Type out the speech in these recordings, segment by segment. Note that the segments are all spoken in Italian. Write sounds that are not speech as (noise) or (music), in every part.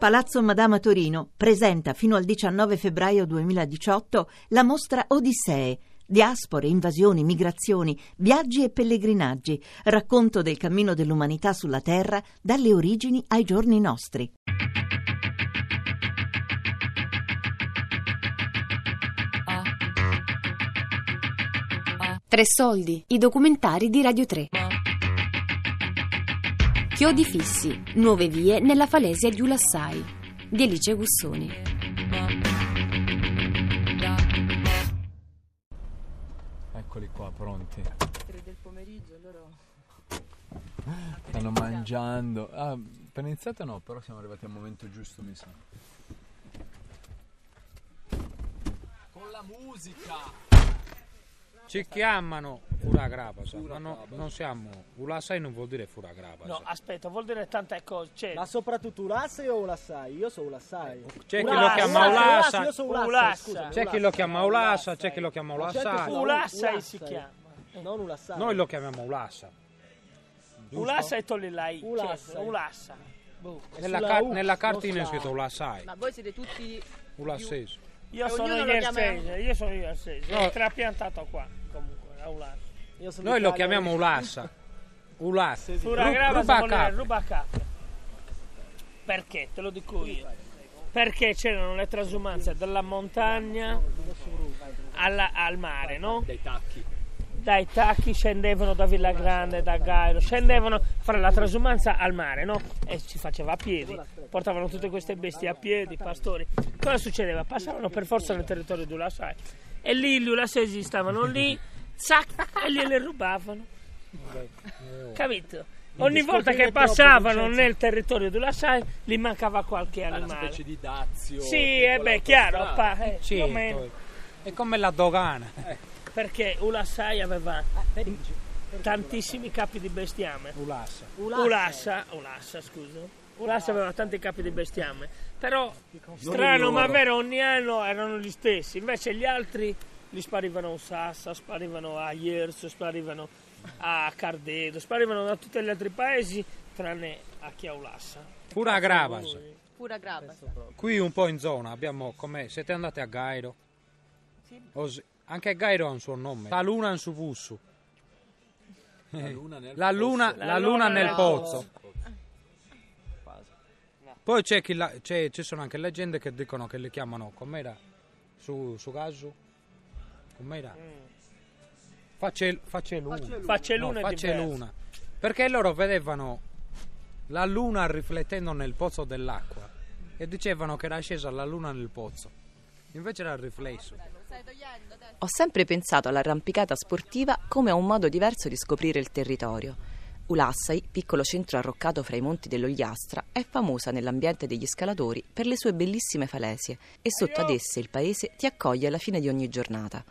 Palazzo Madama Torino presenta fino al 19 febbraio 2018 la mostra Odissee. Diaspore, invasioni, migrazioni, viaggi e pellegrinaggi, racconto del cammino dell'umanità sulla Terra dalle origini ai giorni nostri. Tre soldi, i documentari di Radio 3. Chiodi fissi, nuove vie nella falesia di Ulassai, di Alice Gussoni. Eccoli qua, pronti. Tre del pomeriggio, loro... Stanno mangiando. Ah, appena iniziato no, però siamo arrivati al momento giusto, mi sa. Con la musica! Ci chiamano Furagrabasa, ma no, non siamo. Ulasai non vuol dire Furagrabasa. No, aspetta, vuol dire tante cose. Cioè, Ma soprattutto Ulassai o Ulassai? Io sono Ulassai. C'è chi lo chiama Ulassa, Io sono Ulassai, Ulassa. scusa. c'è chi lo chiama Ulassa, c'è chi lo chiama Ma Ulassai. sono Ulassai Ulassai. si chiama. Non Ulassai. Noi lo chiamiamo Ulassa. Ulassa e togli la I. Ulassa. Cioè, Ulassa. Boh. Nella, car- nella cartina è scritto Ulassai, Ma voi siete tutti Ulassese. Io E sono ognuno lo iersese, io sono iersese. No. Ho trapiantato qua, Noi lo chiamiamo Ulassa. Ulassa. Furagrabasa ruba vuol dire capre. ruba capre. Perché? Te lo dico io. Perché c'erano le trasumanze dalla montagna alla- al mare, no? Dai tacchi. dai tacchi scendevano da Villa Grande, da Gairo, scendevano a fare la trasumanza al mare, no? E si faceva a piedi, portavano tutte queste bestie a piedi, pastori. Cosa succedeva? Passavano per forza nel territorio di Ulassai e lì gli ulassesi stavano lì, zac, e gliele rubavano. Capito? Ogni volta che passavano nel territorio di Ulassai gli mancava qualche Una animale. specie di dazio. Sì, tipo eh beh, chiaro, pa, eh, Sì, più o meno. poi- è come la dogana. perché Ulassai aveva tantissimi capi di bestiame. Ulassa. Ulassa, Ulassa, scusa. Ulassa aveva tanti capi di bestiame, però strano ma vero ogni anno erano gli stessi, invece gli altri li sparivano a Usassa, sparivano a Ierso, sparivano a Cardedo, sparivano da tutti gli altri paesi tranne a chi a Ulassa. Furagrabasa. pura graba. Qui un po' in zona abbiamo come siete andati a Gairo? Os- anche Gairo ha un suo nome. La luna in su bussu. La luna nel La luna, La la luna nel pozzo. Poi c'è chi la- c'è- ci sono anche leggende che dicono che li chiamano com'era su, su Gasu? Com'era? Face, face luna. Face No, luna è face diverso. luna. Perché loro vedevano la luna riflettendo nel pozzo dell'acqua e dicevano che era scesa la luna nel pozzo. Invece era il riflesso. Ho sempre pensato all'arrampicata sportiva come a un modo diverso di scoprire il territorio. Ulassai, piccolo centro arroccato fra i monti dell'Ogliastra, è famosa nell'ambiente degli scalatori per le sue bellissime falesie e sotto ad esse il paese ti accoglie alla fine di ogni giornata.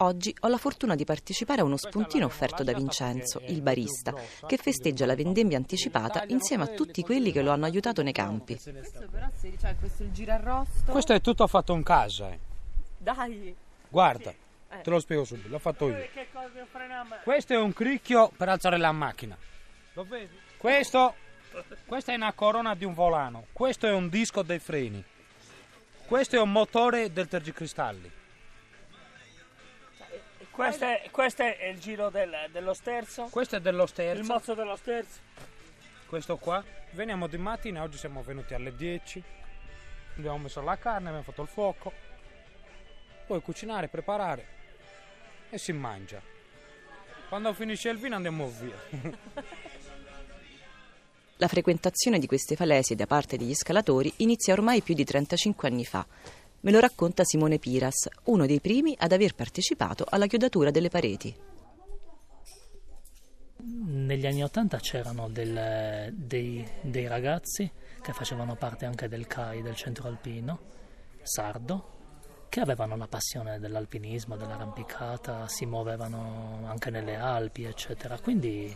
Oggi ho la fortuna di partecipare a uno spuntino offerto da Vincenzo, il barista, che festeggia la vendemmia anticipata insieme a tutti quelli che lo hanno aiutato nei campi. Questo però si cioè questo il girarrosto. Questo è tutto fatto in casa. eh. Dai. Guarda, te lo spiego subito, l'ho fatto io. Questo è un cricchio per alzare la macchina. Lo vedi? Questo, questa è una corona di un volano. Questo è un disco dei freni. Questo è un motore del tergicristalli. Questo è, questo è il giro del- dello sterzo, Questo è dello il sterzo. mozzo dello sterzo. Questo qua. Veniamo di mattina, oggi siamo venuti alle 10. Abbiamo messo la carne, abbiamo fatto il fuoco. Poi cucinare, preparare e si mangia. Quando finisce il vino andiamo via. La frequentazione di queste falesie da parte degli scalatori inizia ormai più di 35 anni fa. Me lo racconta Simone Piras, uno dei primi ad aver partecipato alla chiodatura delle pareti. Negli anni Ottanta c'erano del- dei, dei ragazzi che facevano parte anche del CAI del centro alpino sardo, che avevano la passione dell'alpinismo, dell'arrampicata, si muovevano anche nelle Alpi, eccetera. Quindi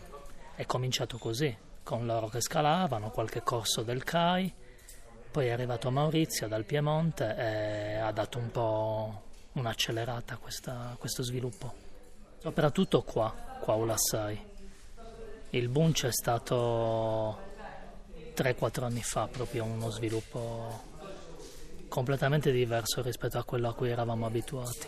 è cominciato così, con loro che scalavano, qualche corso del CAI, poi è arrivato Maurizio dal Piemonte e ha dato un po' un'accelerata a questo sviluppo. Soprattutto qua, qua a Ulassai. Il boom c'è stato 3-4 anni fa, proprio uno sviluppo completamente diverso rispetto a quello a cui eravamo abituati.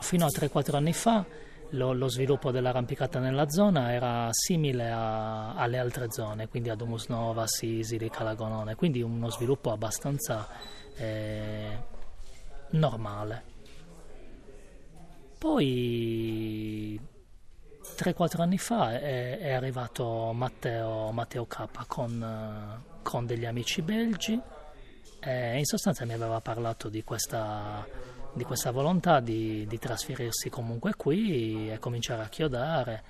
Fino a 3-4 anni fa lo, lo sviluppo dell'arrampicata nella zona era simile a- alle altre zone, quindi ad Humus Nova, Sisili, Calagonone, quindi uno sviluppo abbastanza eh, normale. Poi 3-4 anni fa è, è arrivato Matteo, Matteo K con, con degli amici belgi e in sostanza mi aveva parlato di questa, di questa volontà di, di trasferirsi comunque qui e cominciare a chiodare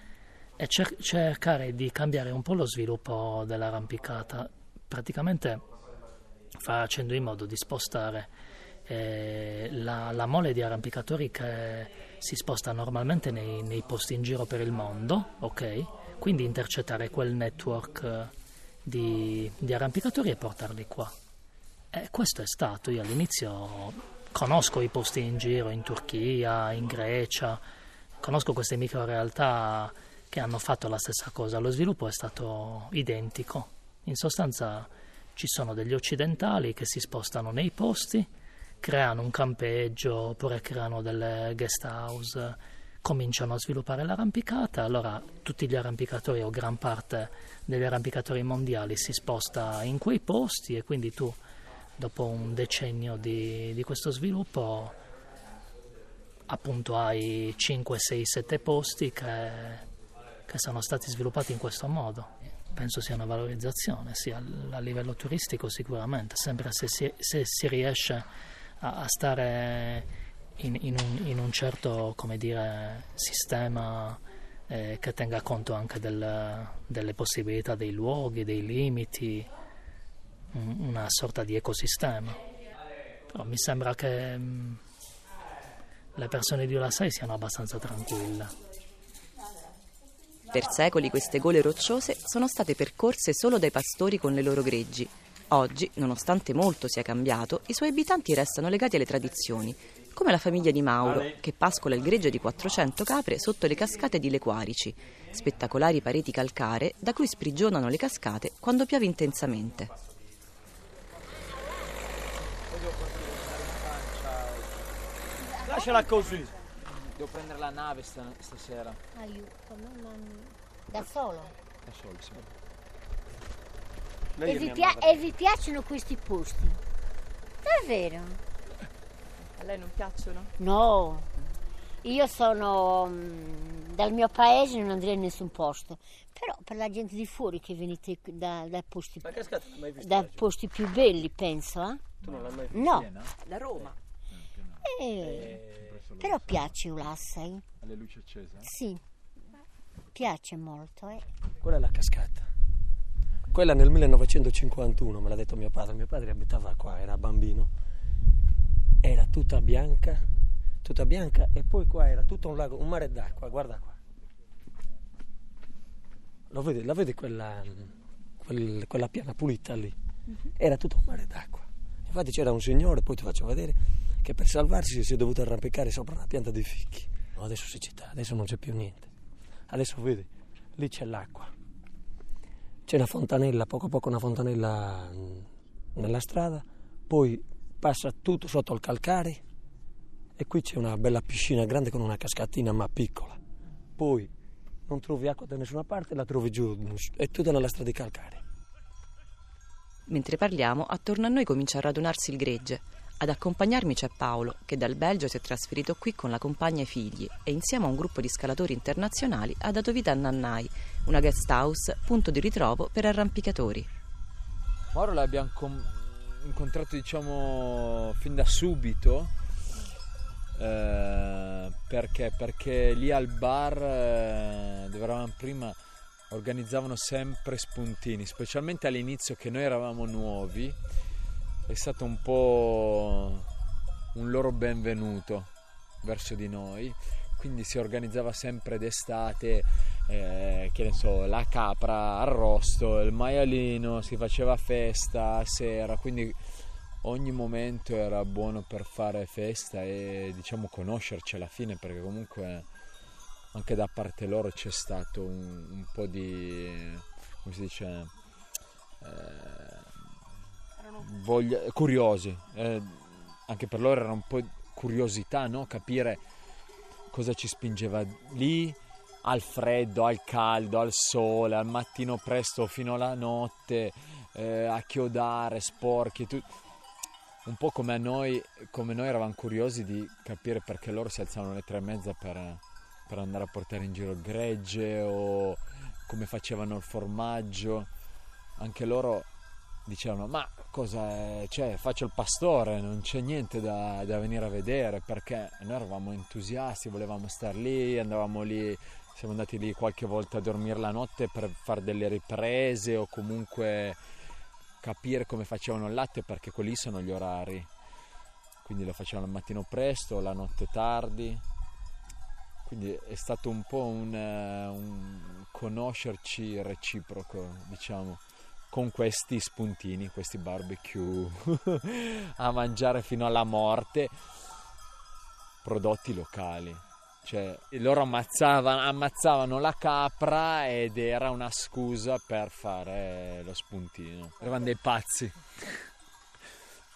e cer- cercare di cambiare un po' lo sviluppo dell'arrampicata, praticamente facendo in modo di spostare eh, la, la mole di arrampicatori che si sposta normalmente nei, nei posti in giro per il mondo, ok? Quindi intercettare quel network eh, di, di arrampicatori e portarli qua. E questo è stato, io all'inizio conosco i posti in giro in Turchia, in Grecia, conosco queste micro realtà che hanno fatto la stessa cosa, lo sviluppo è stato identico. In sostanza ci sono degli occidentali che si spostano nei posti, creano un campeggio oppure creano delle guest house, cominciano a sviluppare l'arrampicata, allora tutti gli arrampicatori o gran parte degli arrampicatori mondiali si sposta in quei posti e quindi tu dopo un decennio di, di questo sviluppo appunto hai 5, 6, 7 posti che, che sono stati sviluppati in questo modo. Penso sia una valorizzazione, sia a, livello turistico sicuramente, sempre se si, se si riesce a, a stare in, in, un, in, un, certo dire, sistema eh, che tenga conto anche del, delle possibilità dei luoghi, dei limiti, una sorta di ecosistema. Però mi sembra che mh, le persone di Olasai siano abbastanza tranquille. Per secoli queste gole rocciose sono state percorse solo dai pastori con le loro greggi. Oggi, nonostante molto sia cambiato, i suoi abitanti restano legati alle tradizioni, come la famiglia di Mauro, che pascola il greggio di 400 capre sotto le cascate di Lequarici, spettacolari pareti calcaree da cui sprigionano le cascate quando piove intensamente. Lasciala così. Devo prendere la nave sta- stasera. Aiuto, non- da solo. Da solo, sì. E vi, pia- e vi piacciono questi posti? Davvero? A lei non piacciono? No, io sono mm, dal mio paese, non andrei in nessun posto. Però per la gente di fuori che venite qui da, da posti, da posti più belli, penso, eh? Tu non l'hai mai vista? No? Da Roma. Eh, però piace Ulassai. Alle luci accese? Sì, piace molto, eh. Quella è la cascata. Quella nel 1951 me l'ha detto mio padre. Mio padre abitava qua, era bambino. Era tutta bianca, tutta bianca e poi qua era tutto un lago, un mare d'acqua, guarda qua. Lo vedi, la vedi quella, quel- quella piana pulita lì? Era tutto un mare d'acqua. Infatti c'era un signore, poi ti faccio vedere, che per salvarsi si è dovuto arrampicare sopra una pianta di fichi. No, adesso si città, adesso non c'è più niente. Adesso vedi, lì c'è l'acqua. C'è una fontanella, poco a poco una fontanella mm, nella strada, poi passa tutto sotto il calcare e qui c'è una bella piscina grande con una cascatina ma piccola. Poi non trovi acqua da nessuna parte, la trovi giù, è tutta nella strada di calcare. Mentre parliamo, attorno a noi comincia a radunarsi il gregge. Ad accompagnarmi c'è Paolo, che dal Belgio si è trasferito qui con la compagna e i figli e insieme a un gruppo di scalatori internazionali ha dato vita a Nannai, una guest house, punto di ritrovo per arrampicatori. Mauro l'abbiamo com- incontrato diciamo fin da subito eh, perché, perché lì al bar eh, dove eravamo prima organizzavano sempre spuntini, specialmente all'inizio che noi eravamo nuovi, è stato un po' un loro benvenuto verso di noi, quindi si organizzava sempre d'estate, eh, che ne so, la capra arrosto, il maialino, si faceva festa a sera, quindi ogni momento era buono per fare festa e diciamo conoscerci alla fine perché comunque anche da parte loro c'è stato un, un po' di, come si dice, eh, voglia, curiosi, eh, anche per loro era un po' curiosità, no? capire cosa ci spingeva lì al freddo, al caldo, al sole, al mattino presto fino alla notte, eh, a chiodare, sporchi, tu... un po' come noi, come noi eravamo curiosi di capire perché loro si alzavano alle tre e mezza per, per andare a portare in giro il gregge o come facevano il formaggio, anche loro dicevano ma cosa? Cioè, faccio il pastore, non c'è niente da, da, venire a vedere perché noi eravamo entusiasti, volevamo star lì, andavamo lì, siamo andati lì qualche volta a dormire la notte per fare delle riprese o comunque capire come facevano il latte perché quelli sono gli orari. Quindi lo facevano al mattino presto, la notte tardi. Quindi è stato un po' un, un conoscerci reciproco, diciamo con questi spuntini, questi barbecue (laughs) a mangiare fino alla morte, prodotti locali. Cioè, loro ammazzavano, ammazzavano la capra ed era una scusa per fare lo spuntino. Erano dei pazzi.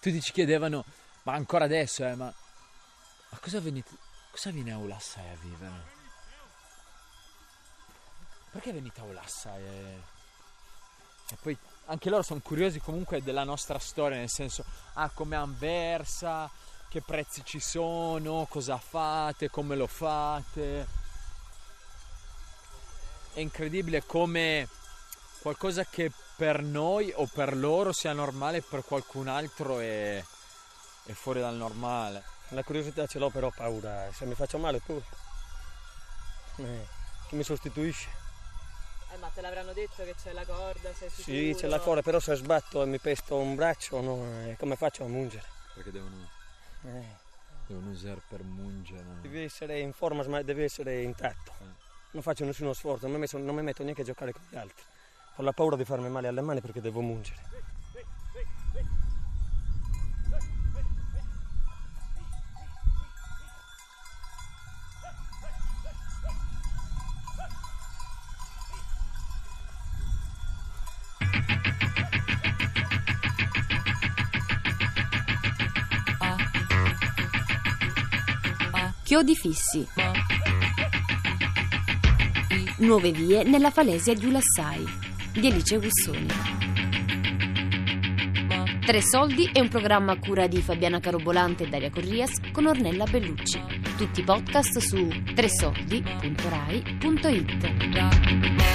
Tutti ci chiedevano, ma ancora adesso, eh, ma, ma cosa, venite, cosa viene a Ulassai a vivere? Perché venite a Ulassai? E... E poi anche loro sono curiosi comunque della nostra storia, nel senso, ah, come Anversa, che prezzi ci sono, cosa fate, come lo fate. È incredibile come qualcosa che per noi o per loro sia normale, per qualcun altro è, è fuori dal normale. La curiosità ce l'ho, però paura. Se mi faccio male pure. Eh, chi mi sostituisce? Ma te l'avranno detto che c'è la corda, sei sicuro? Sì, c'è la corda, però se sbatto e mi pesto un braccio, no, eh, come faccio a mungere? Perché devono, eh. devono usare per mungere. Devi essere in forma, ma devi essere intatto. Eh. Non faccio nessuno sforzo, non mi, metto, non mi metto neanche a giocare con gli altri. Ho la paura di farmi male alle mani perché devo mungere. Chiodi fissi. Nuove vie nella Falesia di Ulassai di Alice Gussoni. Tre soldi è un programma a cura di Fabiana Carobolante e Daria Corrias con Ornella Bellucci. Tutti i podcast su tresoldi.rai.it.